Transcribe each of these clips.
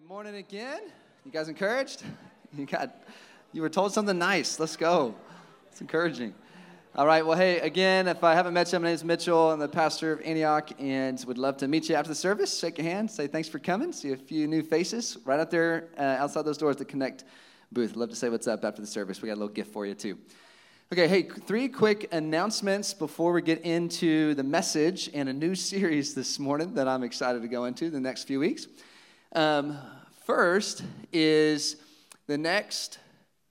good morning again. You guys encouraged? You got you were told something nice. Let's go. It's encouraging. All right. Well, hey, again, if I haven't met you, my name is Mitchell. I'm the pastor of Antioch and would love to meet you after the service. Shake your hand, say thanks for coming. See a few new faces right out there uh, outside those doors, the Connect booth. Love to say what's up after the service. We got a little gift for you, too. Okay, hey, three quick announcements before we get into the message and a new series this morning that I'm excited to go into the next few weeks. Um, first is the next,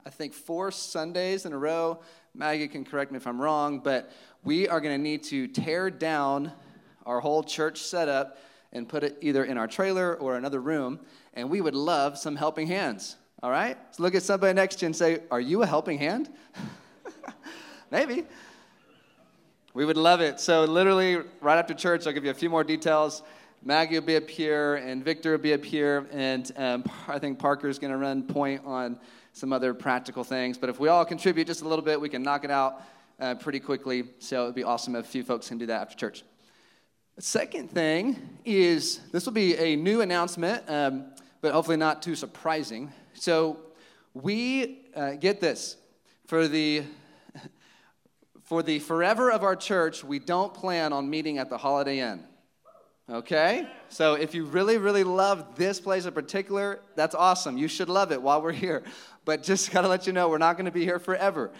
I think, four Sundays in a row. Maggie can correct me if I'm wrong, but we are going to need to tear down our whole church setup and put it either in our trailer or another room. And we would love some helping hands. All right? So look at somebody next to you and say, Are you a helping hand? Maybe. We would love it. So, literally, right after church, I'll give you a few more details. Maggie will be up here, and Victor will be up here, and um, I think Parker's going to run point on some other practical things. But if we all contribute just a little bit, we can knock it out uh, pretty quickly. So it would be awesome if a few folks can do that after church. Second thing is this will be a new announcement, um, but hopefully not too surprising. So we uh, get this for the for the forever of our church, we don't plan on meeting at the Holiday Inn. Okay? So if you really, really love this place in particular, that's awesome. You should love it while we're here. But just got to let you know, we're not to be here forever.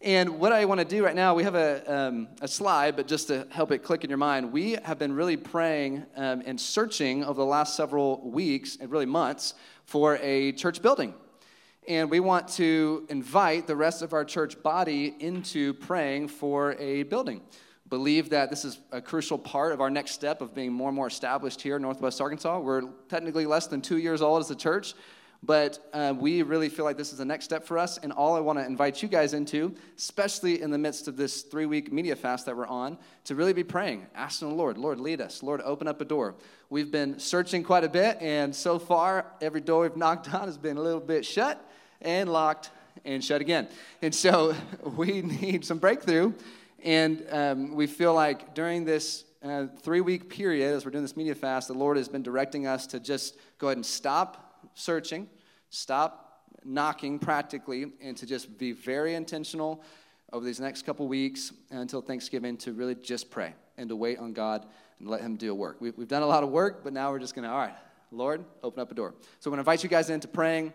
And what I want to do right now, we have a, um, a slide, but just to help it click in your mind, we have been really praying um, and searching over the last several weeks and really months for a church building. And we want to invite the rest of our church body into praying for a building believe that this is a crucial part of our next step of being more and more established here in Northwest Arkansas. We're technically less than two years old as a church, but uh, we really feel like this is the next step for us. And all I want to invite you guys into, especially in the midst of this three week media fast that we're on, to really be praying, asking the Lord, Lord, lead us. Lord, open up a door. We've been searching quite a bit, and so far, every door we've knocked on has been a little bit shut and locked and shut again. And so we need some breakthrough. And um, we feel like during this uh, three week period, as we're doing this media fast, the Lord has been directing us to just go ahead and stop searching, stop knocking practically, and to just be very intentional over these next couple weeks until Thanksgiving to really just pray and to wait on God and let Him do a work. We, have done a lot of work, but now we're just going to, all right, Lord, open up a door. So I'm going to invite you guys into praying.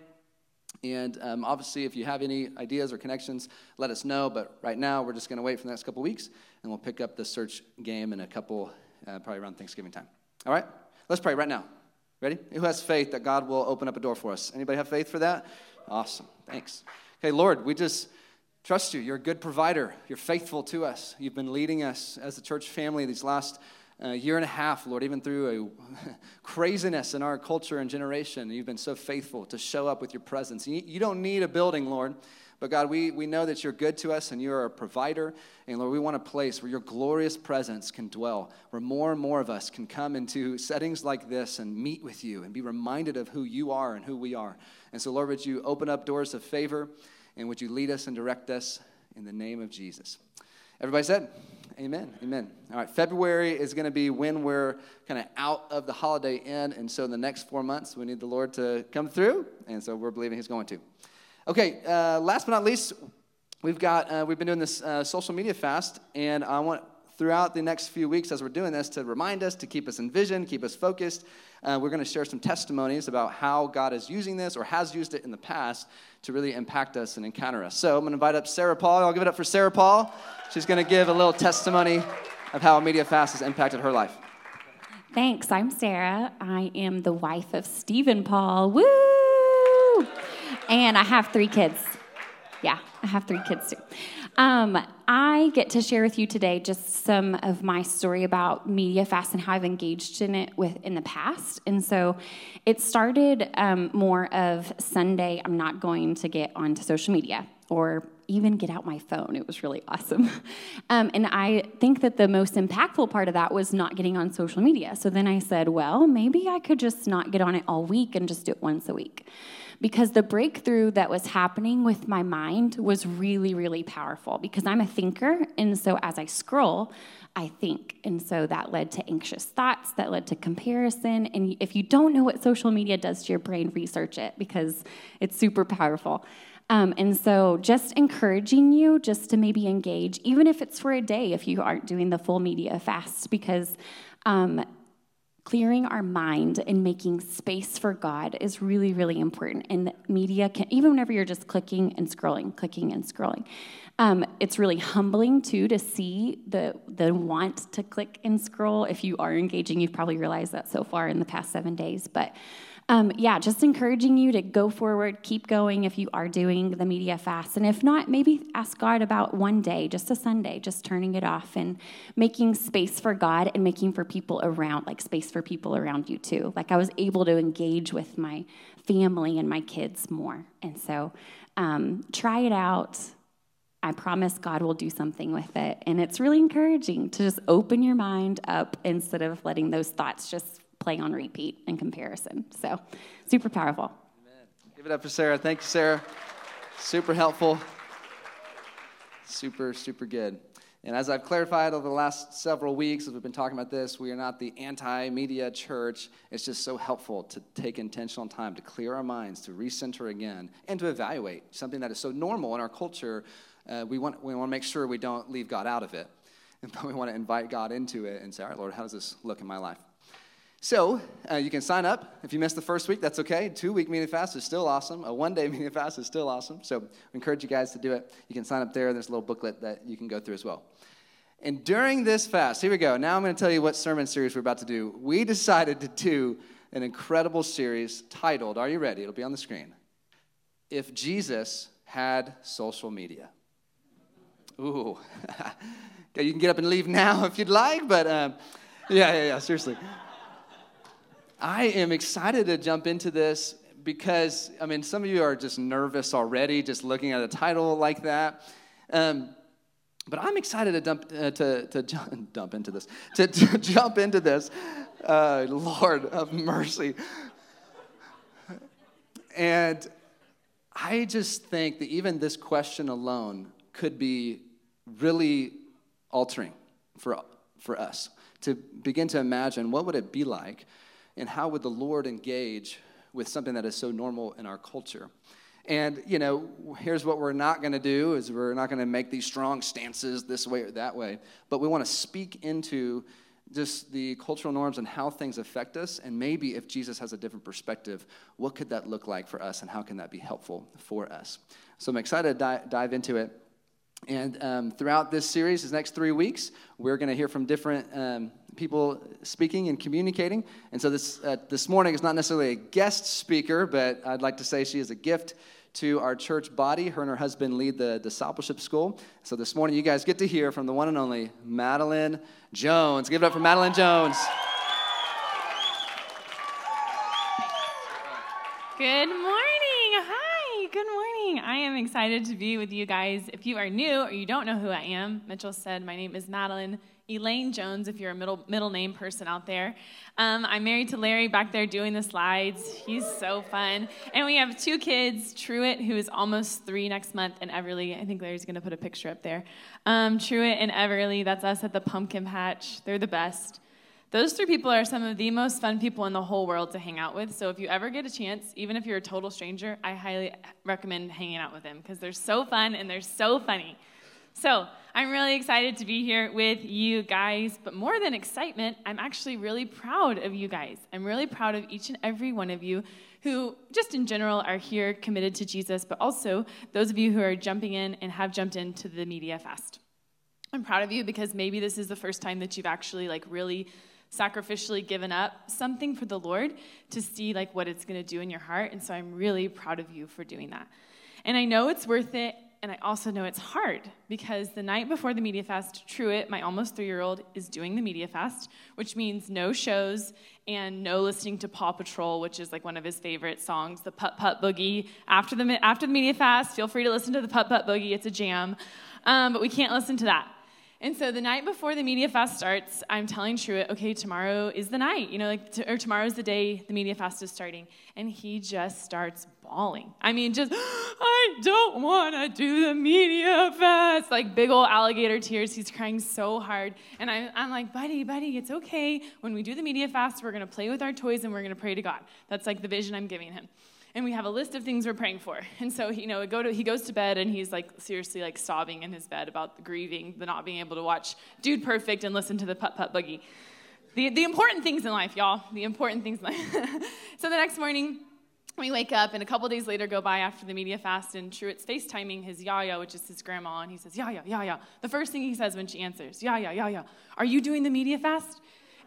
And um, obviously, if you have any ideas or connections, let us know. But right now, we're just going to wait for the next couple weeks, and we'll pick up the search game in a couple, uh, probably around Thanksgiving time. All right? Let's pray right now. Ready? Who has faith that God will open up a door for us? Anybody have faith for that? Awesome. Thanks. Okay, Lord, we just trust you. You're a good provider. You're faithful to us. You've been leading us as a church family these last a year and a half, Lord, even through a craziness in our culture and generation. You've been so faithful to show up with your presence. You don't need a building, Lord. But God, we, we know that you're good to us and you're a provider. And Lord, we want a place where your glorious presence can dwell, where more and more of us can come into settings like this and meet with you and be reminded of who you are and who we are. And so, Lord, would you open up doors of favor and would you lead us and direct us in the name of Jesus? Everybody said, Amen. Amen. All right. February is going to be when we're kind of out of the Holiday Inn. And so in the next four months, we need the Lord to come through. And so we're believing He's going to. Okay. Uh, last but not least, we've got, uh, we've been doing this uh, social media fast. And I want throughout the next few weeks as we're doing this to remind us, to keep us in vision, keep us focused. Uh, we're going to share some testimonies about how God is using this or has used it in the past to really impact us and encounter us. So I'm going to invite up Sarah Paul. I'll give it up for Sarah Paul. She's going to give a little testimony of how a media fast has impacted her life. Thanks. I'm Sarah. I am the wife of Stephen Paul. Woo! And I have three kids. Yeah, I have three kids too. Um, I get to share with you today just some of my story about media fast and how I've engaged in it with in the past. And so, it started um, more of Sunday. I'm not going to get onto social media or even get out my phone. It was really awesome. Um, and I think that the most impactful part of that was not getting on social media. So then I said, well, maybe I could just not get on it all week and just do it once a week. Because the breakthrough that was happening with my mind was really, really powerful because I'm a thinker. And so as I scroll, I think. And so that led to anxious thoughts, that led to comparison. And if you don't know what social media does to your brain, research it because it's super powerful. Um, and so, just encouraging you just to maybe engage, even if it's for a day, if you aren't doing the full media fast, because um, clearing our mind and making space for God is really, really important. And media can, even whenever you're just clicking and scrolling, clicking and scrolling, um, it's really humbling too to see the the want to click and scroll. If you are engaging, you've probably realized that so far in the past seven days, but. Um, yeah, just encouraging you to go forward, keep going if you are doing the media fast. And if not, maybe ask God about one day, just a Sunday, just turning it off and making space for God and making for people around, like space for people around you too. Like I was able to engage with my family and my kids more. And so um, try it out. I promise God will do something with it. And it's really encouraging to just open your mind up instead of letting those thoughts just play on repeat in comparison. So, super powerful. Amen. Give it up for Sarah. Thank you, Sarah. Super helpful. Super, super good. And as I've clarified over the last several weeks, as we've been talking about this, we are not the anti media church. It's just so helpful to take intentional time to clear our minds, to recenter again, and to evaluate something that is so normal in our culture. Uh, we, want, we want to make sure we don't leave God out of it, but we want to invite God into it and say, All right, Lord, how does this look in my life? So uh, you can sign up. If you missed the first week, that's okay. Two week meeting fast is still awesome. A one day meeting fast is still awesome. So we encourage you guys to do it. You can sign up there. There's a little booklet that you can go through as well. And during this fast, here we go. Now I'm going to tell you what sermon series we're about to do. We decided to do an incredible series titled, Are you ready? It'll be on the screen. If Jesus had social media. Ooh. you can get up and leave now if you'd like, but um, yeah, yeah, yeah, seriously. I am excited to jump into this because, I mean, some of you are just nervous already just looking at a title like that. Um, but I'm excited to dump, uh, to, to jump, dump into this, to, to jump into this. Uh, Lord of mercy. And I just think that even this question alone could be really altering for, for us to begin to imagine what would it be like and how would the Lord engage with something that is so normal in our culture? And, you know, here's what we're not going to do is we're not going to make these strong stances this way or that way, but we want to speak into just the cultural norms and how things affect us and maybe if jesus has a different perspective what could that look like for us and how can that be helpful for us so i'm excited to di- dive into it and um, throughout this series, these next three weeks, we're going to hear from different um, people speaking and communicating. And so this, uh, this morning is not necessarily a guest speaker, but I'd like to say she is a gift to our church body. Her and her husband lead the discipleship school. So this morning, you guys get to hear from the one and only Madeline Jones. Give it up for Madeline Jones. Good morning. Hi. Good morning. I am excited to be with you guys. If you are new or you don't know who I am, Mitchell said my name is Madeline. Elaine Jones, if you're a middle, middle name person out there. Um, I'm married to Larry back there doing the slides. He's so fun. And we have two kids Truett, who is almost three next month, and Everly. I think Larry's going to put a picture up there. Um, Truett and Everly, that's us at the pumpkin patch. They're the best. Those three people are some of the most fun people in the whole world to hang out with. So if you ever get a chance, even if you're a total stranger, I highly recommend hanging out with them because they're so fun and they're so funny. So I'm really excited to be here with you guys, but more than excitement, I'm actually really proud of you guys. I'm really proud of each and every one of you who, just in general, are here committed to Jesus, but also those of you who are jumping in and have jumped into the media fast. I'm proud of you because maybe this is the first time that you've actually like really sacrificially given up something for the Lord to see like what it's going to do in your heart, and so I'm really proud of you for doing that. And I know it's worth it and I also know it's hard because the night before the media fast, Truett, my almost three year old, is doing the media fast, which means no shows and no listening to Paw Patrol, which is like one of his favorite songs, the Pup Pup Boogie. After the, after the media fast, feel free to listen to the Pup Pup Boogie, it's a jam. Um, but we can't listen to that. And so the night before the media fast starts, I'm telling Truett, okay, tomorrow is the night, you know, like, t- or tomorrow's the day the media fast is starting. And he just starts bawling. I mean, just, I don't want to do the media fast. Like big old alligator tears. He's crying so hard. And I, I'm like, buddy, buddy, it's okay. When we do the media fast, we're going to play with our toys and we're going to pray to God. That's like the vision I'm giving him and we have a list of things we're praying for. And so, you know, go to, he goes to bed and he's like seriously like sobbing in his bed about the grieving, the not being able to watch Dude Perfect and listen to the Pup Pup Boogie. The, the important things in life, y'all. The important things in life. so the next morning, we wake up and a couple days later go by after the media fast and Truett's FaceTiming his Yaya, which is his grandma, and he says, Yaya, Yaya. The first thing he says when she answers, Yaya, Yaya, are you doing the media fast?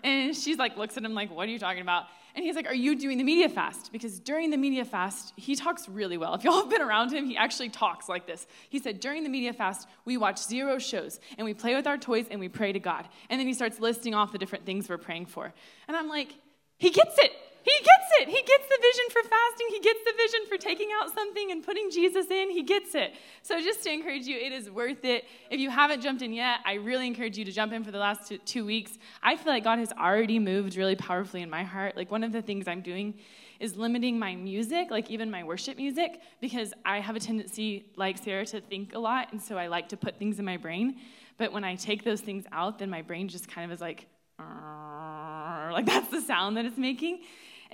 And she's like, looks at him like, what are you talking about? And he's like, Are you doing the media fast? Because during the media fast, he talks really well. If y'all have been around him, he actually talks like this. He said, During the media fast, we watch zero shows and we play with our toys and we pray to God. And then he starts listing off the different things we're praying for. And I'm like, He gets it. He gets it. He gets the vision for fasting. He gets the vision for taking out something and putting Jesus in. He gets it. So, just to encourage you, it is worth it. If you haven't jumped in yet, I really encourage you to jump in for the last two, two weeks. I feel like God has already moved really powerfully in my heart. Like, one of the things I'm doing is limiting my music, like even my worship music, because I have a tendency, like Sarah, to think a lot. And so I like to put things in my brain. But when I take those things out, then my brain just kind of is like, like that's the sound that it's making.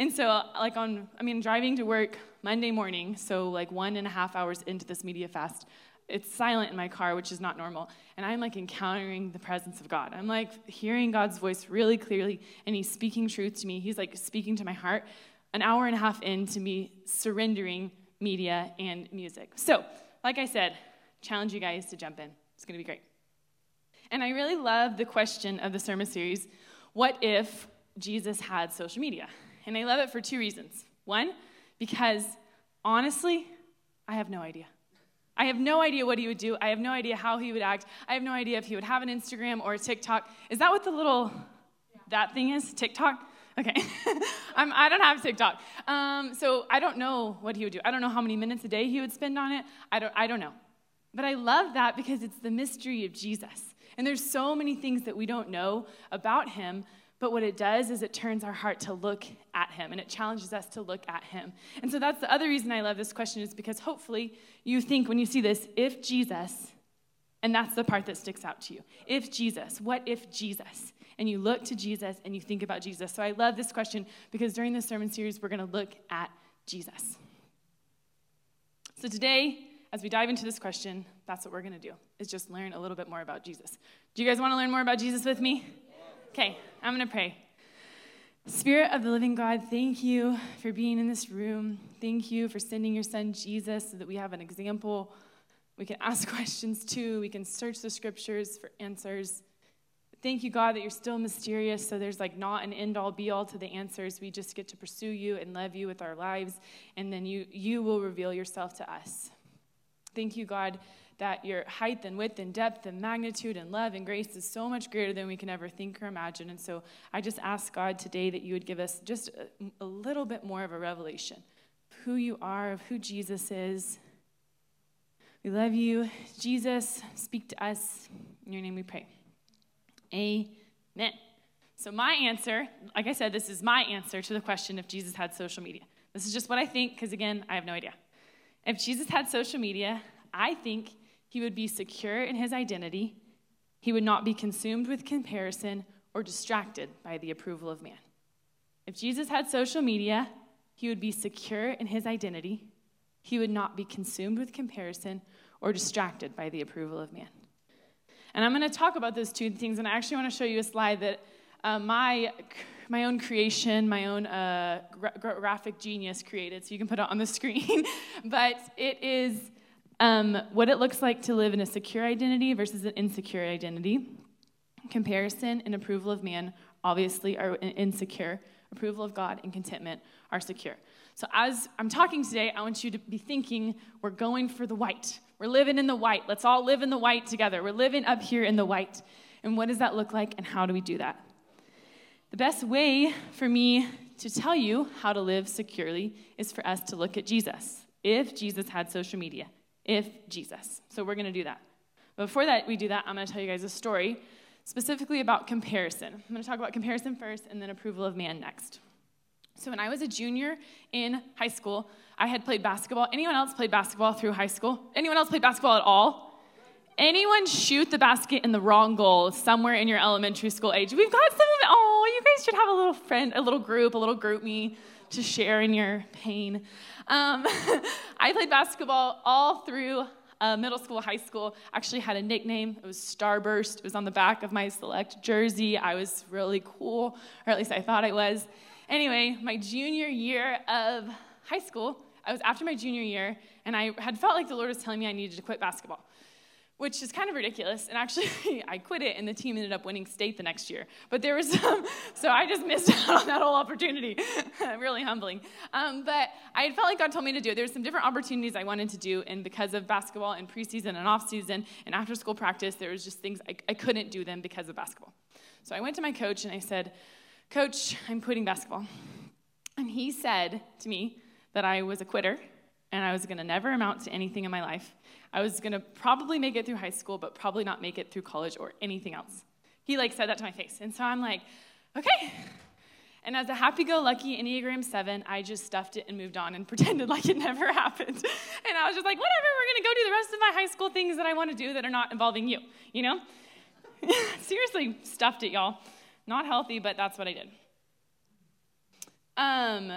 And so, uh, like on, I mean, driving to work Monday morning, so like one and a half hours into this media fast, it's silent in my car, which is not normal. And I'm like encountering the presence of God. I'm like hearing God's voice really clearly, and He's speaking truth to me. He's like speaking to my heart. An hour and a half into me surrendering media and music. So, like I said, challenge you guys to jump in. It's going to be great. And I really love the question of the sermon series what if Jesus had social media? And I love it for two reasons. One, because honestly, I have no idea. I have no idea what he would do. I have no idea how he would act. I have no idea if he would have an Instagram or a TikTok. Is that what the little that thing is? TikTok? Okay. I'm, I do not have TikTok. Um, so I don't know what he would do. I don't know how many minutes a day he would spend on it. I don't, I don't know. But I love that because it's the mystery of Jesus. And there's so many things that we don't know about him but what it does is it turns our heart to look at him and it challenges us to look at him. And so that's the other reason I love this question is because hopefully you think when you see this, if Jesus, and that's the part that sticks out to you. If Jesus, what if Jesus? And you look to Jesus and you think about Jesus. So I love this question because during this sermon series, we're going to look at Jesus. So today, as we dive into this question, that's what we're going to do, is just learn a little bit more about Jesus. Do you guys want to learn more about Jesus with me? Okay, I'm going to pray. Spirit of the living God, thank you for being in this room. Thank you for sending your son Jesus so that we have an example. We can ask questions too. We can search the scriptures for answers. Thank you, God, that you're still mysterious, so there's like not an end all be all to the answers. We just get to pursue you and love you with our lives, and then you, you will reveal yourself to us. Thank you, God, that your height and width and depth and magnitude and love and grace is so much greater than we can ever think or imagine. And so I just ask God today that you would give us just a, a little bit more of a revelation of who you are, of who Jesus is. We love you. Jesus, speak to us. In your name we pray. Amen. So, my answer, like I said, this is my answer to the question if Jesus had social media. This is just what I think, because again, I have no idea. If Jesus had social media, I think he would be secure in his identity. He would not be consumed with comparison or distracted by the approval of man. If Jesus had social media, he would be secure in his identity. He would not be consumed with comparison or distracted by the approval of man. And I'm going to talk about those two things, and I actually want to show you a slide that uh, my, my own creation, my own uh, gra- graphic genius created, so you can put it on the screen. but it is um, what it looks like to live in a secure identity versus an insecure identity. Comparison and approval of man obviously are insecure. Approval of God and contentment are secure. So, as I'm talking today, I want you to be thinking we're going for the white. We're living in the white. Let's all live in the white together. We're living up here in the white. And what does that look like, and how do we do that? The best way for me to tell you how to live securely is for us to look at Jesus. If Jesus had social media, if Jesus. So we're going to do that. But before that, we do that, I'm going to tell you guys a story specifically about comparison. I'm going to talk about comparison first and then approval of man next. So when I was a junior in high school, I had played basketball. Anyone else played basketball through high school? Anyone else played basketball at all? Anyone shoot the basket in the wrong goal somewhere in your elementary school age? We've got some of it. Oh, you guys should have a little friend, a little group, a little GroupMe to share in your pain. Um, I played basketball all through uh, middle school, high school. Actually had a nickname. It was Starburst. It was on the back of my select jersey. I was really cool, or at least I thought I was. Anyway, my junior year of high school, I was after my junior year, and I had felt like the Lord was telling me I needed to quit basketball which is kind of ridiculous. And actually, I quit it, and the team ended up winning state the next year. But there was some, so I just missed out on that whole opportunity. really humbling. Um, but I felt like God told me to do it. There were some different opportunities I wanted to do, and because of basketball and preseason and off season and after school practice, there was just things I, I couldn't do them because of basketball. So I went to my coach and I said, Coach, I'm quitting basketball. And he said to me that I was a quitter and I was going to never amount to anything in my life I was going to probably make it through high school, but probably not make it through college or anything else. He like said that to my face. And so I'm like, okay. And as a happy-go-lucky Enneagram 7, I just stuffed it and moved on and pretended like it never happened. And I was just like, whatever, we're to go do the rest of my high school things that I want to do that are not involving you, you know? Seriously, stuffed it, y'all. Not healthy, but that's what I did. Um,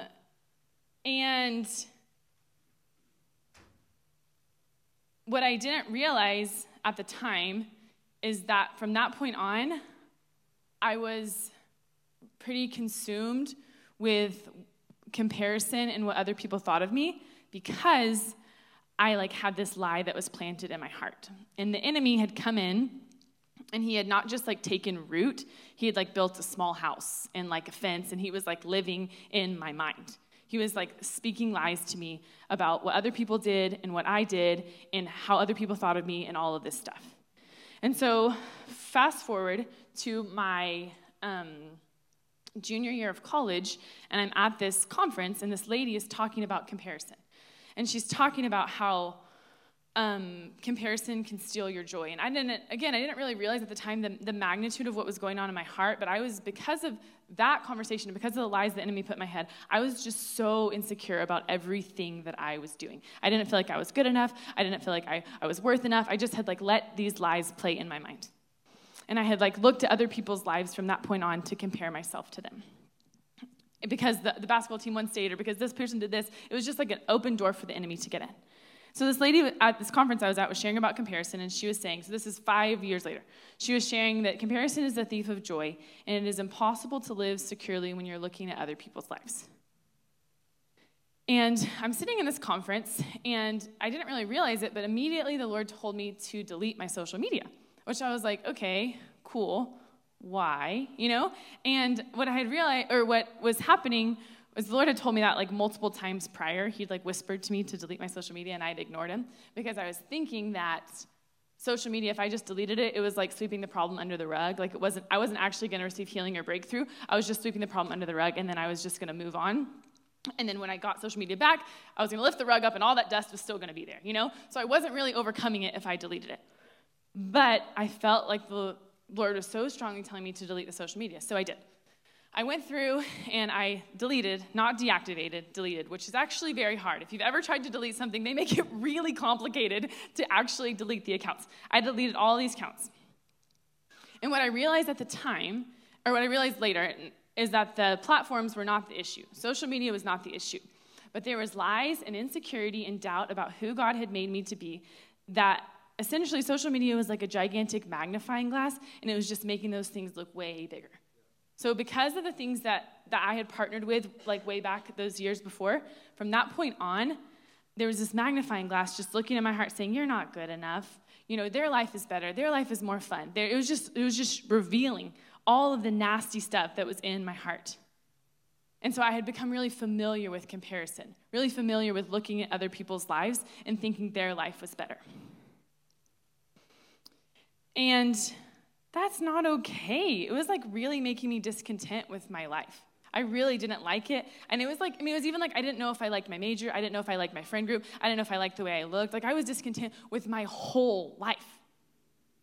and what I didn't realize at the time is that from that point on, I was pretty consumed with comparison and what other people thought of me because I like had this lie that was planted in my heart. And the enemy had come in and he had not just like taken root, he had like built a small house and like a fence and he was like living in my mind. He was like speaking lies to me about what other people did and what I did and how other people thought of me and all of this stuff. And so, fast forward to my um, junior year of college, and I'm at this conference, and this lady is talking about comparison. And she's talking about how um, comparison can steal your joy. And I didn't, again, I didn't really realize at the time the, the magnitude of what was going on in my heart, but I was, because of that conversation, because of the lies the enemy put in my head, I was just so insecure about everything that I was doing. I didn't feel like I was good enough. I didn't feel like I, I was worth enough. I just had like let these lies play in my mind. And I had like looked at other people's lives from that point on to compare myself to them because the, the basketball team won state or because this person did this. It was just like an open door for the enemy to get in. So this lady at this conference I was at was sharing about comparison, and she was saying, so this is five years later, she was sharing that comparison is the thief of joy, and it is impossible to live securely when you're looking at other people's lives. And I'm sitting in this conference, and I didn't really realize it, but immediately the Lord told me to delete my social media, which I was like, okay, cool. Why? You know? And what I had realized, or what was happening was the Lord had told me that like multiple times prior. He'd like whispered to me to delete my social media, and I'd ignored him because I was thinking that social media, if I just deleted it, it was like sweeping the problem under the rug. Like it wasn't, I wasn't actually going to receive healing or breakthrough. I was just sweeping the problem under the rug, and then I was just going to move on. And then when I got social media back, I was going to lift the rug up, and all that dust was still going to be there, you know? So I wasn't really overcoming it if I deleted it. But I felt like the Lord was so strongly telling me to delete the social media, so I did. I went through and I deleted, not deactivated, deleted, which is actually very hard. If you've ever tried to delete something, they make it really complicated to actually delete the accounts. I deleted all these accounts. And what I realized at the time, or what I realized later, is that the platforms were not the issue. Social media was not the issue. But there was lies and insecurity and doubt about who God had made me to be that essentially social media was like a gigantic magnifying glass and it was just making those things look way bigger. So because of the things that, that I had partnered with, like way back those years before, from that point on, there was this magnifying glass just looking at my heart saying, You're not good enough. You know, their life is better, their life is more fun. There, it, was just, it was just revealing all of the nasty stuff that was in my heart. And so I had become really familiar with comparison, really familiar with looking at other people's lives and thinking their life was better. And that's not okay. It was like really making me discontent with my life. I really didn't like it. And it was like, I mean, it was even like I didn't know if I liked my major. I didn't know if I liked my friend group. I didn't know if I liked the way I looked. Like I was discontent with my whole life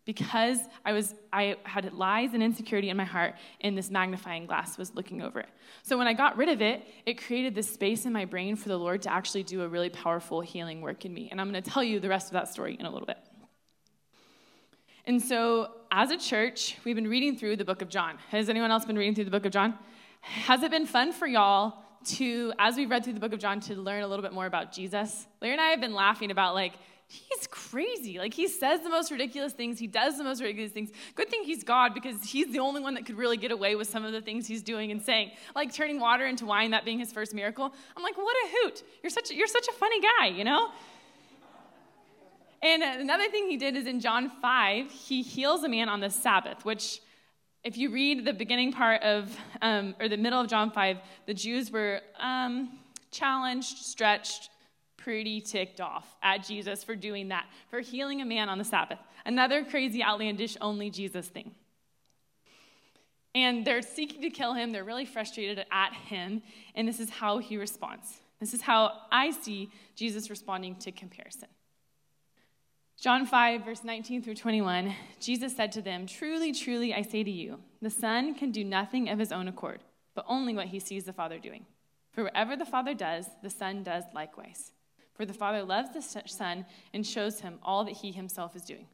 because I was I had lies and insecurity in my heart and this magnifying glass was looking over it. So when I got rid of it, it created this space in my brain for the Lord to actually do a really powerful healing work in me. And I'm going to tell you the rest of that story in a little bit. And so, as a church, we've been reading through the book of John. Has anyone else been reading through the book of John? Has it been fun for y'all to, as we've read through the book of John, to learn a little bit more about Jesus? Larry and I have been laughing about, like, he's crazy. Like, he says the most ridiculous things, he does the most ridiculous things. Good thing he's God because he's the only one that could really get away with some of the things he's doing and saying, like turning water into wine, that being his first miracle. I'm like, what a hoot. You're such a, you're such a funny guy, you know? And another thing he did is in John 5, he heals a man on the Sabbath, which if you read the beginning part of, um, or the middle of John 5, the Jews were um, challenged, stretched, pretty ticked off at Jesus for doing that, for healing a man on the Sabbath. Another crazy, outlandish, only Jesus thing. And they're seeking to kill him. They're really frustrated at him. And this is how he responds. This is how I see Jesus responding to comparison. John 5, verse 19 through 21, Jesus said to them, Truly, truly, I say to you, the Son can do nothing of his own accord, but only what he sees the Father doing. For whatever the Father does, the Son does likewise. For the Father loves the Son and shows him all that he himself is doing.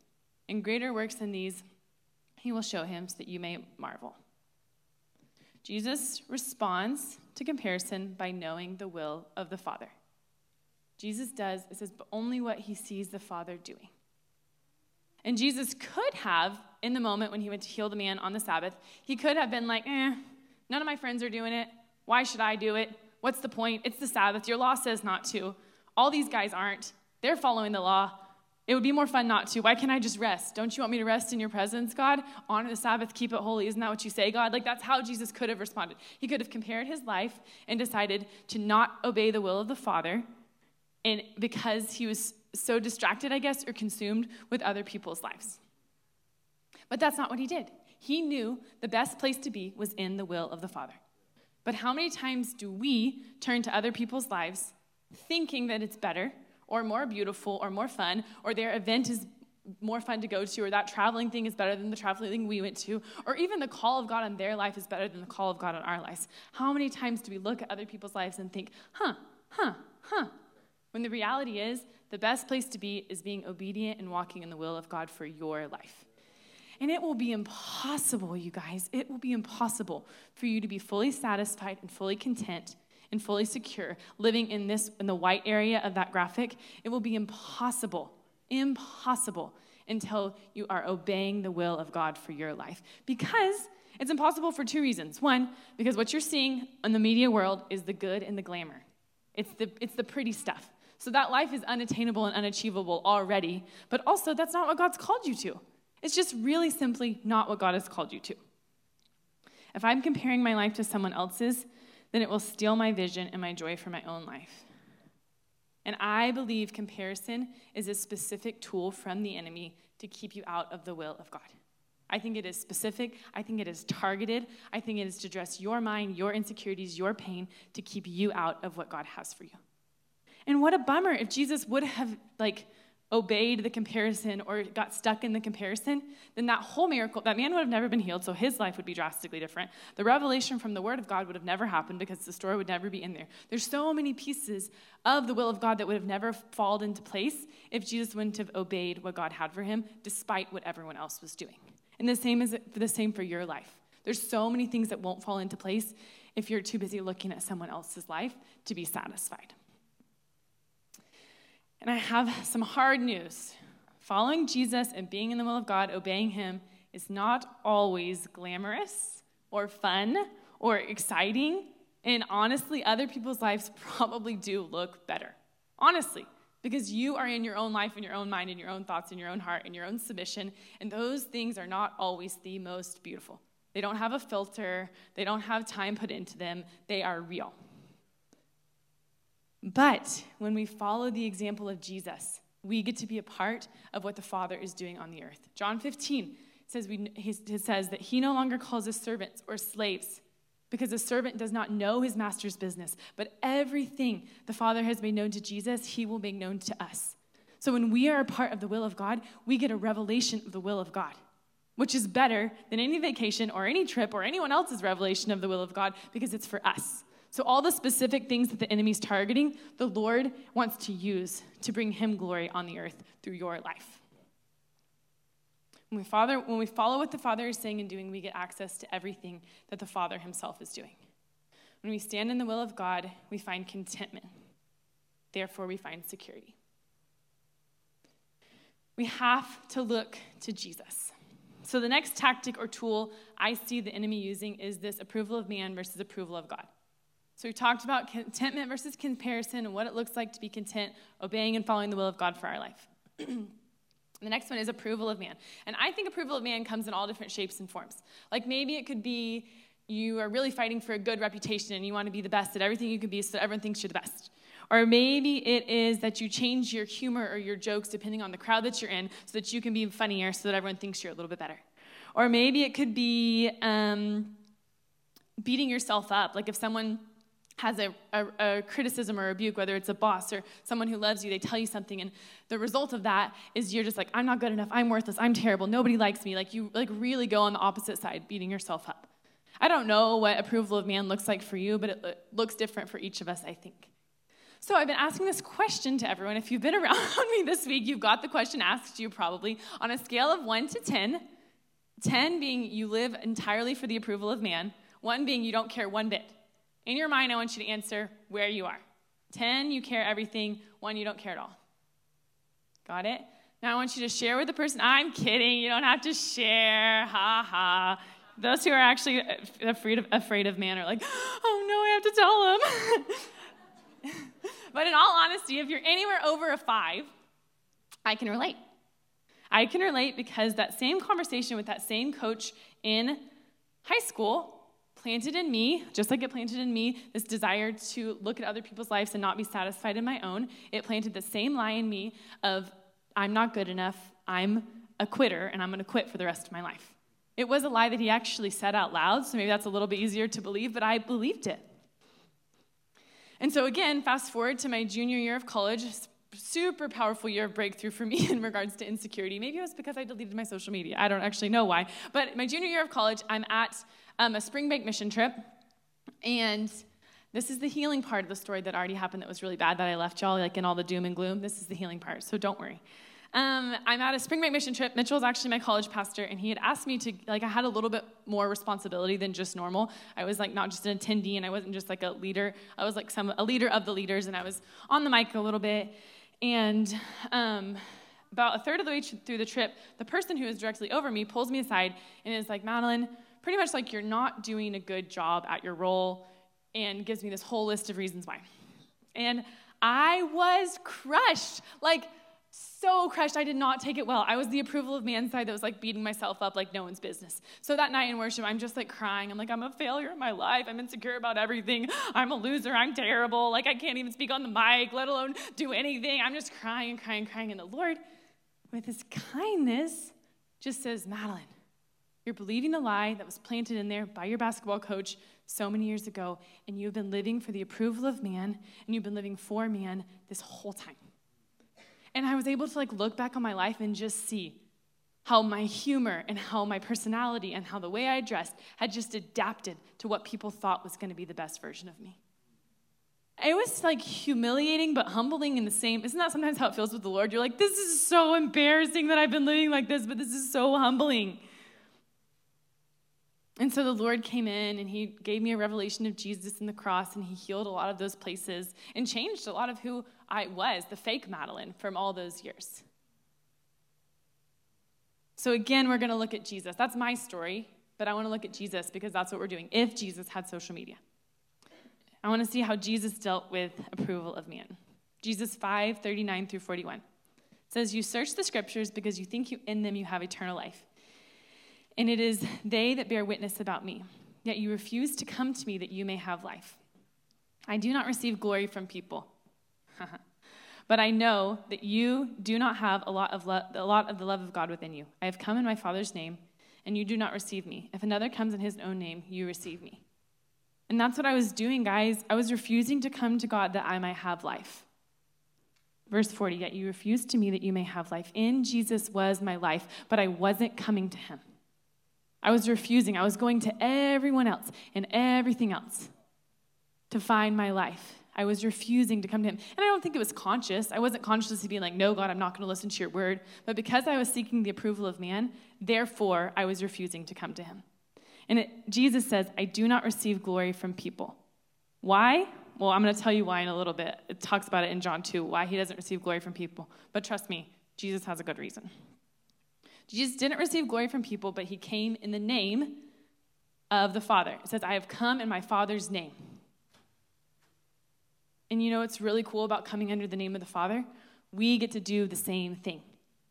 In greater works than these, he will show him so that you may marvel. Jesus responds to comparison by knowing the will of the Father. Jesus does, it says, but only what he sees the Father doing. And Jesus could have, in the moment when he went to heal the man on the Sabbath, he could have been like, eh, none of my friends are doing it. Why should I do it? What's the point? It's the Sabbath. Your law says not to. All these guys aren't. They're following the law. It would be more fun not to. Why can't I just rest? Don't you want me to rest in your presence, God? Honor the Sabbath, keep it holy. Isn't that what you say, God? Like, that's how Jesus could have responded. He could have compared his life and decided to not obey the will of the Father. And because he was so distracted, I guess, or consumed with other people's lives. But that's not what he did. He knew the best place to be was in the will of the Father. But how many times do we turn to other people's lives thinking that it's better or more beautiful or more fun or their event is more fun to go to or that traveling thing is better than the traveling thing we went to or even the call of God on their life is better than the call of God on our lives? How many times do we look at other people's lives and think, huh, huh, huh? When the reality is, the best place to be is being obedient and walking in the will of God for your life. And it will be impossible, you guys, it will be impossible for you to be fully satisfied and fully content and fully secure living in this in the white area of that graphic. It will be impossible, impossible until you are obeying the will of God for your life. Because it's impossible for two reasons. One, because what you're seeing in the media world is the good and the glamour. It's the, it's the pretty stuff. So that life is unattainable and unachievable already, but also that's not what God's called you to. It's just really simply not what God has called you to. If I'm comparing my life to someone else's, then it will steal my vision and my joy for my own life. And I believe comparison is a specific tool from the enemy to keep you out of the will of God. I think it is specific. I think it is targeted. I think it is to address your mind, your insecurities, your pain, to keep you out of what God has for you. And what a bummer if Jesus would have like obeyed the comparison or got stuck in the comparison, then that whole miracle, that man would have never been healed, so his life would be drastically different. The revelation from the Word of God would have never happened because the story would never be in there. There's so many pieces of the will of God that would have never fallen into place if Jesus wouldn't have obeyed what God had for him, despite what everyone else was doing. And the same is the same for your life. There's so many things that won't fall into place if you're too busy looking at someone else's life to be satisfied. And I have some hard news. Following Jesus and being in the will of God, obeying Him, is not always glamorous or fun or exciting. And honestly, other people's lives probably do look better. Honestly, because you are in your own life, in your own mind, in your own thoughts, in your own heart, in your own submission. And those things are not always the most beautiful. They don't have a filter, they don't have time put into them, they are real. But when we follow the example of Jesus, We get to be a part of what the Father is doing on the earth. John 15 says, we, he, says that he no longer calls us servants or slaves because a servant does not know his master's business, but everything the Father has made known to Jesus, he will make known to us. So when we are a part of the will of God, we get a revelation of the will of God, which is better than any vacation or any trip or anyone else's revelation of the will of God because it's for us. So, all the specific things that the enemy's targeting, the Lord wants to use to bring him glory on the earth through your life. When we, father, when we follow what the Father is saying and doing, we get access to everything that the Father himself is doing. When we stand in the will of God, we find contentment. Therefore, we find security. We have to look to Jesus. So, the next tactic or tool I see the enemy using is this approval of man versus approval of God. So we talked about contentment versus comparison and what it looks like to be content, obeying and following the will of God for our life. the next one is approval of man. And I think approval of man comes in all different shapes and forms. Like maybe it could be you are really fighting for a good reputation and you want to be the best at everything you can be so that everyone thinks you're the best. Or maybe it is that you change your humor or your jokes depending on the crowd that you're in so that you can be funnier so that everyone thinks you're a little bit better. Or maybe it could be um, beating yourself up. Like if someone has a, a, a, criticism or rebuke, whether it's a boss or someone who loves you, they tell you something, and the result of that is you're just like, I'm not good enough, I'm worthless, I'm terrible, nobody likes me. Like you like really go on the opposite side, beating yourself up. I don't know what approval of man looks like for you, but it looks different for each of us, I think. So I've been asking this question to everyone. If you've been around me this week, you've got the question asked you probably on a scale of 1 to 10, 10 being you live entirely for the approval of man, 1 being you don't care one bit. In your mind, I want you to answer where you are. 10, you care everything. 1, you don't care at all. Got it? Now I want you to share with the person. I'm kidding. You don't have to share. Ha ha. Those who are actually afraid of, afraid of man are like, oh no, I have to tell them. but in all honesty, if you're anywhere over a five, I can relate. I can relate because that same conversation with that same coach in high school planted in me, just like it planted in me, this desire to look at other people's lives and not be satisfied in my own. It planted the same lie in me of, I'm not good enough, I'm a quitter, and I'm going to quit for the rest of my life. It was a lie that he actually said out loud, so maybe that's a little bit easier to believe, but I believed it. And so, again, fast forward to my junior year of college, super powerful year of breakthrough for me in regards to insecurity. Maybe it was because I deleted my social media. I don't actually know why. But my junior year of college, I'm at um, a spring break mission trip. And this is the healing part of the story that already happened that was really bad that I left y'all, like in all the doom and gloom. This is the healing part, so don't worry. Um, I'm at a spring break mission trip. Mitchell's actually my college pastor, and he had asked me to, like, I had a little bit more responsibility than just normal. I was, like, not just an attendee, and I wasn't just, like, a leader. I was, like, some, a leader of the leaders, and I was on the mic a little bit. And um, about a third of the way through the trip, the person who is directly over me pulls me aside and is like, Madeline, pretty much like you're not doing a good job at your role and gives me this whole list of reasons why. And I was crushed. Like, so crushed. I did not take it well. I was the approval of man side that was like beating myself up like no one's business. So that night in worship, I'm just like crying. I'm like, I'm a failure in my life. I'm insecure about everything. I'm a loser. I'm terrible. Like, I can't even speak on the mic, let alone do anything. I'm just crying and crying and crying. And the Lord, with his kindness, just says, Madeline, you're believing the lie that was planted in there by your basketball coach so many years ago, and you've been living for the approval of man, and you've been living for man this whole time. And I was able to like look back on my life and just see how my humor and how my personality and how the way I dressed had just adapted to what people thought was going to be the best version of me. It was like humiliating but humbling in the same. Isn't that sometimes how it feels with the Lord? You're like, this is so embarrassing that I've been living like this, but this is so humbling. And so the Lord came in and he gave me a revelation of Jesus and the cross, and he healed a lot of those places and changed a lot of who I was, the fake Madeline, from all those years. So again, we're going to look at Jesus. That's my story, but I want to look at Jesus because that's what we're doing. If Jesus had social media, I want to see how Jesus dealt with approval of man. Jesus 5 39 through 41 says, You search the scriptures because you think you, in them you have eternal life and it is they that bear witness about me. Yet you refuse to come to me that you may have life. I do not receive glory from people, But I know that you do not have a lot of lo- a lot of the love of God within you. I have come in my Father's name, and you do not receive me. If another comes in his own name, you receive me. And that's what I was doing, guys. I was refusing to come to God that I might have life. Verse 40, yet you refused to me that you may have life. In Jesus was my life, but I wasn't coming to him. I was refusing. I was going to everyone else and everything else to find my life. I was refusing to come to him. And I don't think it was conscious. I wasn't consciously being like, no, God, I'm not going to listen to your word. But because I was seeking the approval of man, therefore I was refusing to come to him. And it, Jesus says, I do not receive glory from people. Why? Well, I'm going to tell you why in a little bit. It talks about it in John 2, why he doesn't receive glory from people. But trust me, Jesus has a good reason. Jesus didn't receive glory from people, but he came in the name of the Father. It says, I have come in my Father's name. And you know what's really cool about coming under the name of the Father? We get to do the same thing.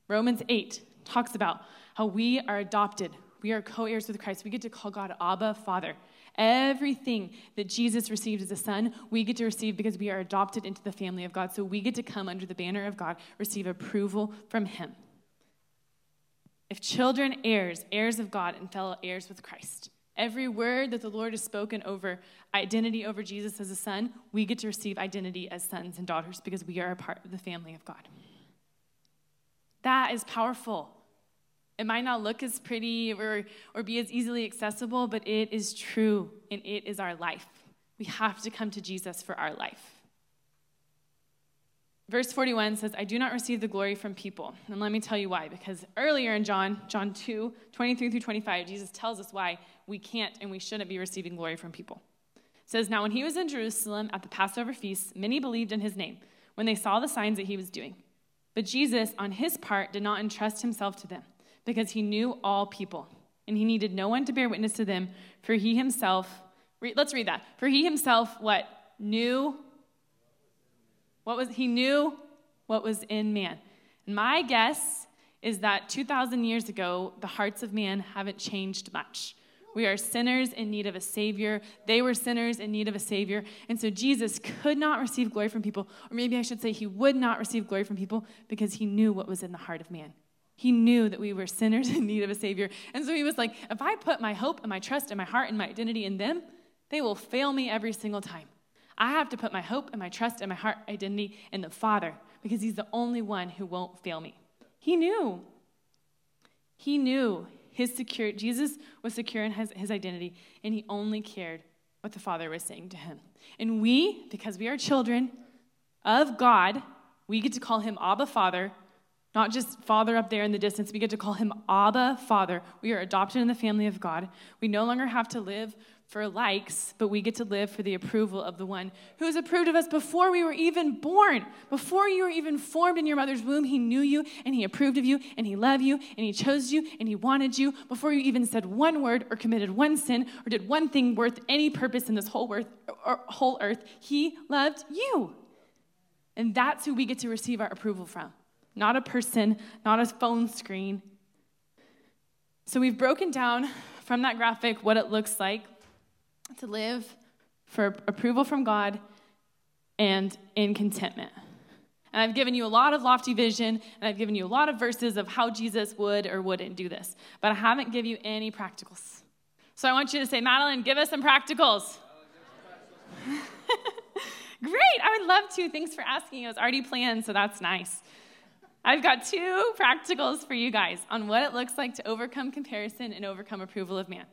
Romans 8 talks about how we are adopted, we are co heirs with Christ. We get to call God Abba, Father. Everything that Jesus received as a son, we get to receive because we are adopted into the family of God. So we get to come under the banner of God, receive approval from Him. If children, heirs, heirs of God, and fellow heirs with Christ. Every word that the Lord has spoken over identity over Jesus as a son, we get to receive identity as sons and daughters because we are a part of the family of God. That is powerful. It might not look as pretty or, or be as easily accessible, but it is true and it is our life. We have to come to Jesus for our life. Verse 41 says, I do not receive the glory from people. And let me tell you why. Because earlier in John, John 2, 23 through 25, Jesus tells us why we can't and we shouldn't be receiving glory from people. It says, Now when he was in Jerusalem at the Passover feast, many believed in his name when they saw the signs that he was doing. But Jesus, on his part, did not entrust himself to them because he knew all people. And he needed no one to bear witness to them, for he himself, let's read that. For he himself, what? Knew what was he knew what was in man. And my guess is that 2,000 years ago, the hearts of man haven't changed much. We are sinners in need of a Savior. They were sinners in need of a Savior. And so Jesus could not receive glory from people, or maybe I should say he would not receive glory from people because he knew what was in the heart of man. He knew that we were sinners in need of a Savior. And so he was like, if I put my hope and my trust and my heart and my identity in them, they will fail me every single time. I have to put my hope and my trust and my heart identity in the Father because He's the only one who won't fail me. He knew. He knew his secure Jesus was secure in his, his identity, and he only cared what the Father was saying to him. And we, because we are children of God, we get to call him Abba Father, not just Father up there in the distance. We get to call him Abba Father. We are adopted in the family of God. We no longer have to live for likes, but we get to live for the approval of the one who has approved of us before we were even born. Before you were even formed in your mother's womb, he knew you and he approved of you and he loved you and he chose you and he wanted you. Before you even said one word or committed one sin or did one thing worth any purpose in this whole earth, whole earth, he loved you. And that's who we get to receive our approval from. Not a person, not a phone screen. So we've broken down from that graphic what it looks like to live for approval from God and in contentment. And I've given you a lot of lofty vision, and I've given you a lot of verses of how Jesus would or wouldn't do this, but I haven't given you any practicals. So I want you to say, Madeline, give us some practicals. Great, I would love to. Thanks for asking. It was already planned, so that's nice. I've got two practicals for you guys on what it looks like to overcome comparison and overcome approval of man.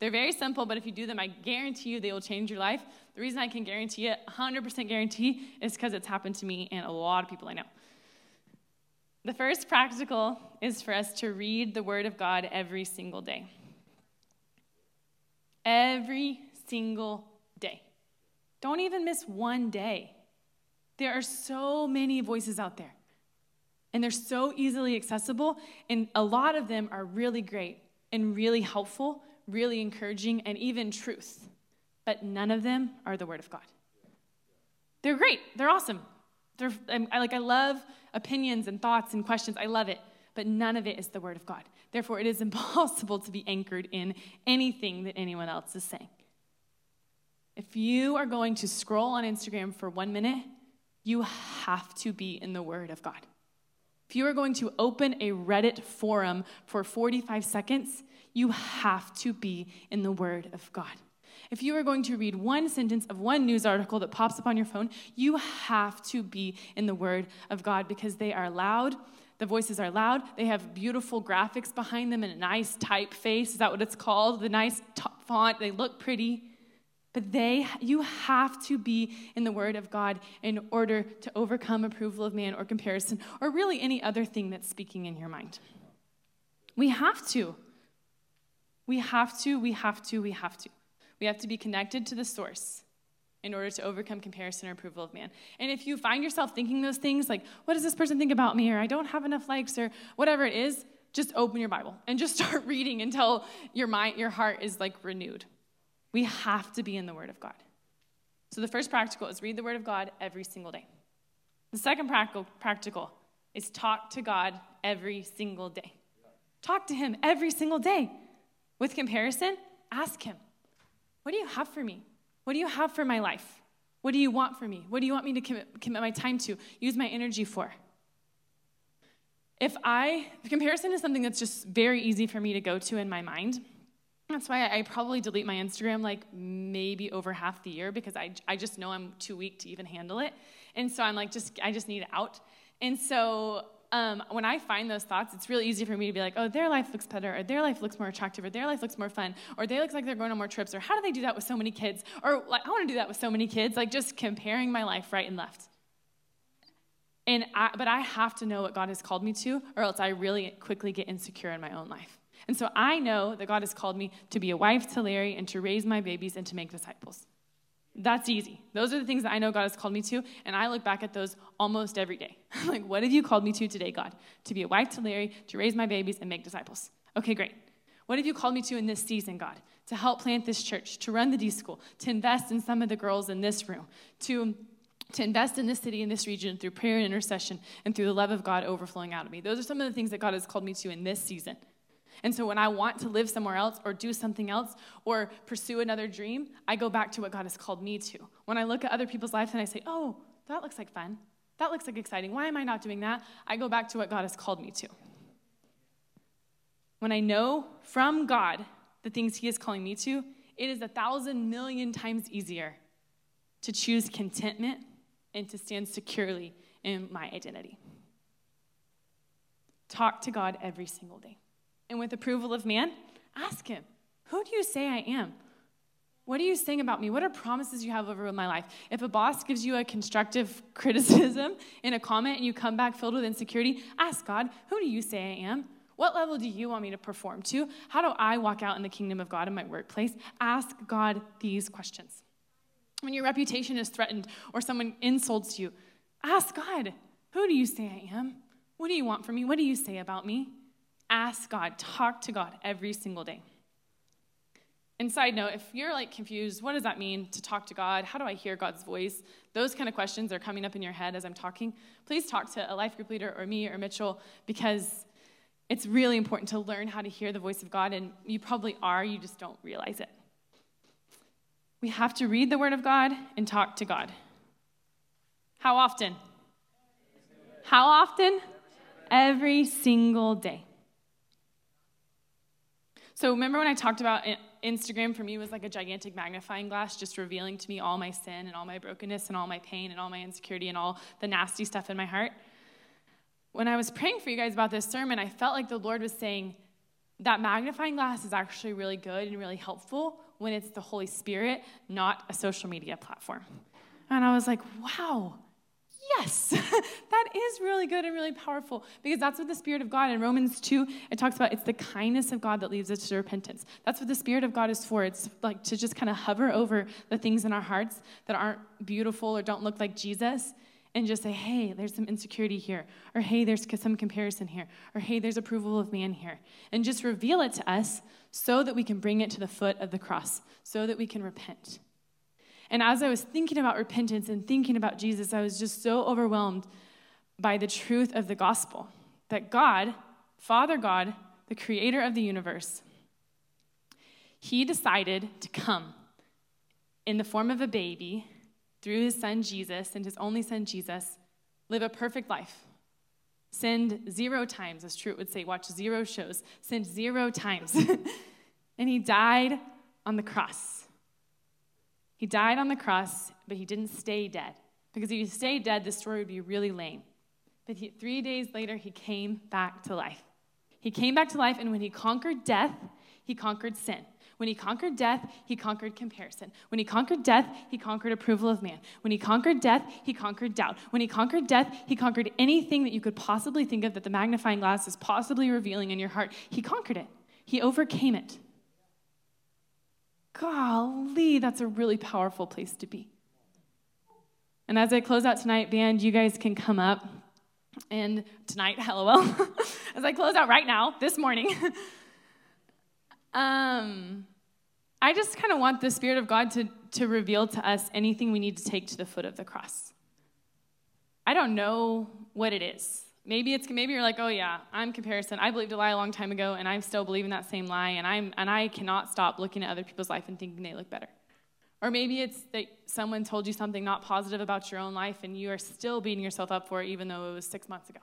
They're very simple, but if you do them, I guarantee you they will change your life. The reason I can guarantee it, 100% guarantee, is because it's happened to me and a lot of people I know. The first practical is for us to read the Word of God every single day. Every single day. Don't even miss one day. There are so many voices out there, and they're so easily accessible, and a lot of them are really great and really helpful really encouraging, and even truth. But none of them are the Word of God. They're great. They're awesome. They're, I, like, I love opinions and thoughts and questions. I love it. But none of it is the Word of God. Therefore, it is impossible to be anchored in anything that anyone else is saying. If you are going to scroll on Instagram for one minute, you have to be in the Word of God. If you are going to open a Reddit forum for 45 seconds, you have to be in the Word of God. If you are going to read one sentence of one news article that pops up on your phone, you have to be in the Word of God because they are loud. The voices are loud. They have beautiful graphics behind them and a nice typeface. Is that what it's called? The nice font. They look pretty. But they, you have to be in the Word of God in order to overcome approval of man or comparison or really any other thing that's speaking in your mind. We have to. We have to, we have to, we have to. We have to be connected to the source in order to overcome comparison or approval of man. And if you find yourself thinking those things like, what does this person think about me? Or I don't have enough likes, or whatever it is, just open your Bible and just start reading until your mind, your heart is like renewed. We have to be in the Word of God. So the first practical is read the Word of God every single day. The second practical, practical is talk to God every single day. Talk to Him every single day. With comparison, ask Him, What do you have for me? What do you have for my life? What do you want for me? What do you want me to commit, commit my time to, use my energy for? If I, comparison is something that's just very easy for me to go to in my mind, that's why I probably delete my Instagram like maybe over half the year because I, I just know I'm too weak to even handle it. And so I'm like, just, I just need it out. And so um, when I find those thoughts, it's really easy for me to be like, oh, their life looks better, or their life looks more attractive, or their life looks more fun, or they look like they're going on more trips, or how do they do that with so many kids? Or like, I want to do that with so many kids, like just comparing my life right and left. And I, but I have to know what God has called me to, or else I really quickly get insecure in my own life. And so I know that God has called me to be a wife to Larry and to raise my babies and to make disciples. That's easy. Those are the things that I know God has called me to, and I look back at those almost every day. like, what have you called me to today, God? To be a wife to Larry, to raise my babies, and make disciples. Okay, great. What have you called me to in this season, God? To help plant this church, to run the D school, to invest in some of the girls in this room, to to invest in this city, in this region, through prayer and intercession, and through the love of God overflowing out of me. Those are some of the things that God has called me to in this season. And so when I want to live somewhere else or do something else or pursue another dream, I go back to what God has called me to. When I look at other people's lives and I say, oh, that looks like fun. That looks like exciting. Why am I not doing that? I go back to what God has called me to. When I know from God the things He is calling me to, it is a thousand million times easier to choose contentment and to stand securely in my identity. Talk to God every single day and with approval of man, ask him, Who do you say I am? What are you saying about me? What are promises you have over my life? If a boss gives you a constructive criticism in a comment and you come back filled with insecurity, ask God, Who do you say I am? What level do you want me to perform to? How do I walk out in the kingdom of God in my workplace? Ask God these questions. When your reputation is threatened or someone insults you, ask God, Who do you say I am? What do you want from me? What do you say about me? Ask God, talk to God every single day. And side note, if you're like confused, what does that mean to talk to God? How do I hear God's voice? Those kind of questions are coming up in your head as I'm talking. Please talk to a life group leader or me or Mitchell because it's really important to learn how to hear the voice of God, and you probably are, you just don't realize it. We have to read the Word of God and talk to God. How often? How often? Every single day. So remember when I talked about Instagram for me was like a gigantic magnifying glass, just revealing to me all my sin and all my brokenness and all my pain and all my insecurity and all the nasty stuff in my heart. When I was praying for you guys about this sermon, I felt like the Lord was saying that magnifying glass is actually really good and really helpful when it's the Holy Spirit, not a social media platform. And I was like, wow, yes, that is really good and really powerful because that's what the Spirit of God in Romans 2, it talks about it's the kindness of God that leads us to repentance. That's what the Spirit of God is for. It's like to just kind of hover over the things in our hearts that aren't beautiful or don't look like Jesus and just say, hey, there's some insecurity here, or hey, there's some comparison here, or hey, there's approval of man here. And just reveal it to us so that we can bring it to the foot of the cross, so that we can repent. And as I was thinking about repentance and thinking about Jesus, I was just so overwhelmed by the truth of the gospel that God, Father God, the creator of the universe, he decided to come in the form of a baby through his son Jesus and his only son Jesus, live a perfect life. Sinned zero times, as Truett would say, watch zero shows, sinned zero times. and he died on the cross. He died on the cross, but he didn't stay dead. Because if he stayed dead, the story would be really lame. But he, three days later, he came back to life. He came back to life, and when he conquered death, he conquered sin. When he conquered death, he conquered comparison. When he conquered death, he conquered approval of man. When he conquered death, he conquered doubt. When he conquered death, he conquered anything that you could possibly think of that the magnifying glass is possibly revealing in your heart. He conquered it, he overcame it. Golly, that's a really powerful place to be. And as I close out tonight, band, you guys can come up. And tonight, lol, as I close out right now, this morning, um, I just kind of want the Spirit of God to, to reveal to us anything we need to take to the foot of the cross. I don't know what it is. Maybe it's maybe you're like, oh yeah, I'm comparison. I believed a lie a long time ago, and I'm still believing that same lie, and I'm and I cannot stop looking at other people's life and thinking they look better. Or maybe it's that someone told you something not positive about your own life, and you are still beating yourself up for it, even though it was six months ago.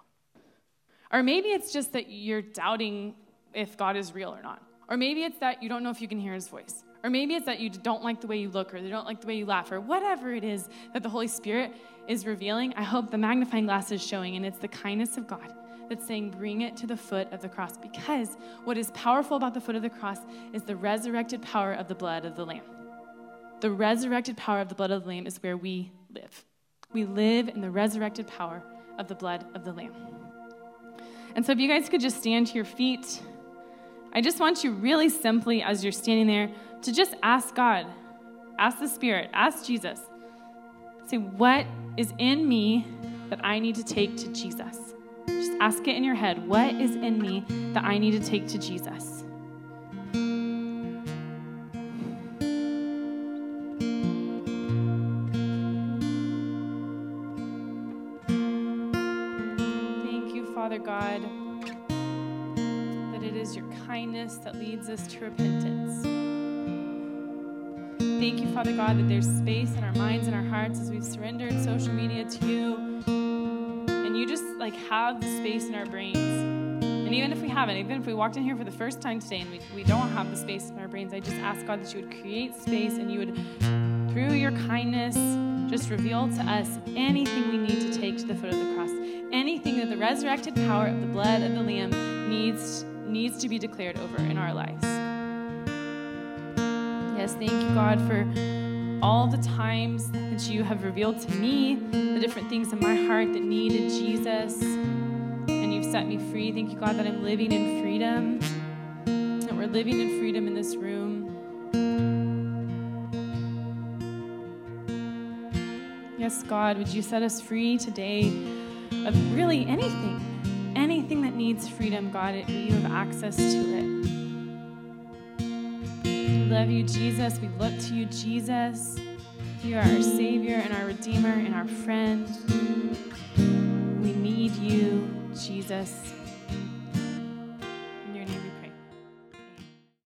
Or maybe it's just that you're doubting if God is real or not. Or maybe it's that you don't know if you can hear his voice. Or maybe it's that you don't like the way you look or they don't like the way you laugh or whatever it is that the Holy Spirit is revealing. I hope the magnifying glass is showing, and it's the kindness of God that's saying, bring it to the foot of the cross. Because what is powerful about the foot of the cross is the resurrected power of the blood of the Lamb. The resurrected power of the blood of the Lamb is where we live. We live in the resurrected power of the blood of the Lamb. And so, if you guys could just stand to your feet. I just want you really simply, as you're standing there, to just ask God, ask the Spirit, ask Jesus. Say, what is in me that I need to take to Jesus? Just ask it in your head. What is in me that I need to take to Jesus? Thank you, Father God that it is your kindness that leads us to repentance. Thank you, Father God, that there's space in our minds and our hearts as we've surrendered social media to you. And you just like have the space in our brains. And even if we haven't, even if we walked in here for the first time today and we, we don't have the space in our brains, I just ask God that you would create space and you would, through your kindness, just reveal to us anything we need to take to the foot of the cross, anything that the resurrected power of the blood of the Lamb needs needs to be declared over in our lives. Thank you, God, for all the times that you have revealed to me the different things in my heart that needed Jesus, and you've set me free. Thank you, God, that I'm living in freedom, that we're living in freedom in this room. Yes, God, would you set us free today of really anything? anything that needs freedom, God, you have access to it. We love you, Jesus. We look to you, Jesus. You are our Savior and our Redeemer and our friend. We need you, Jesus.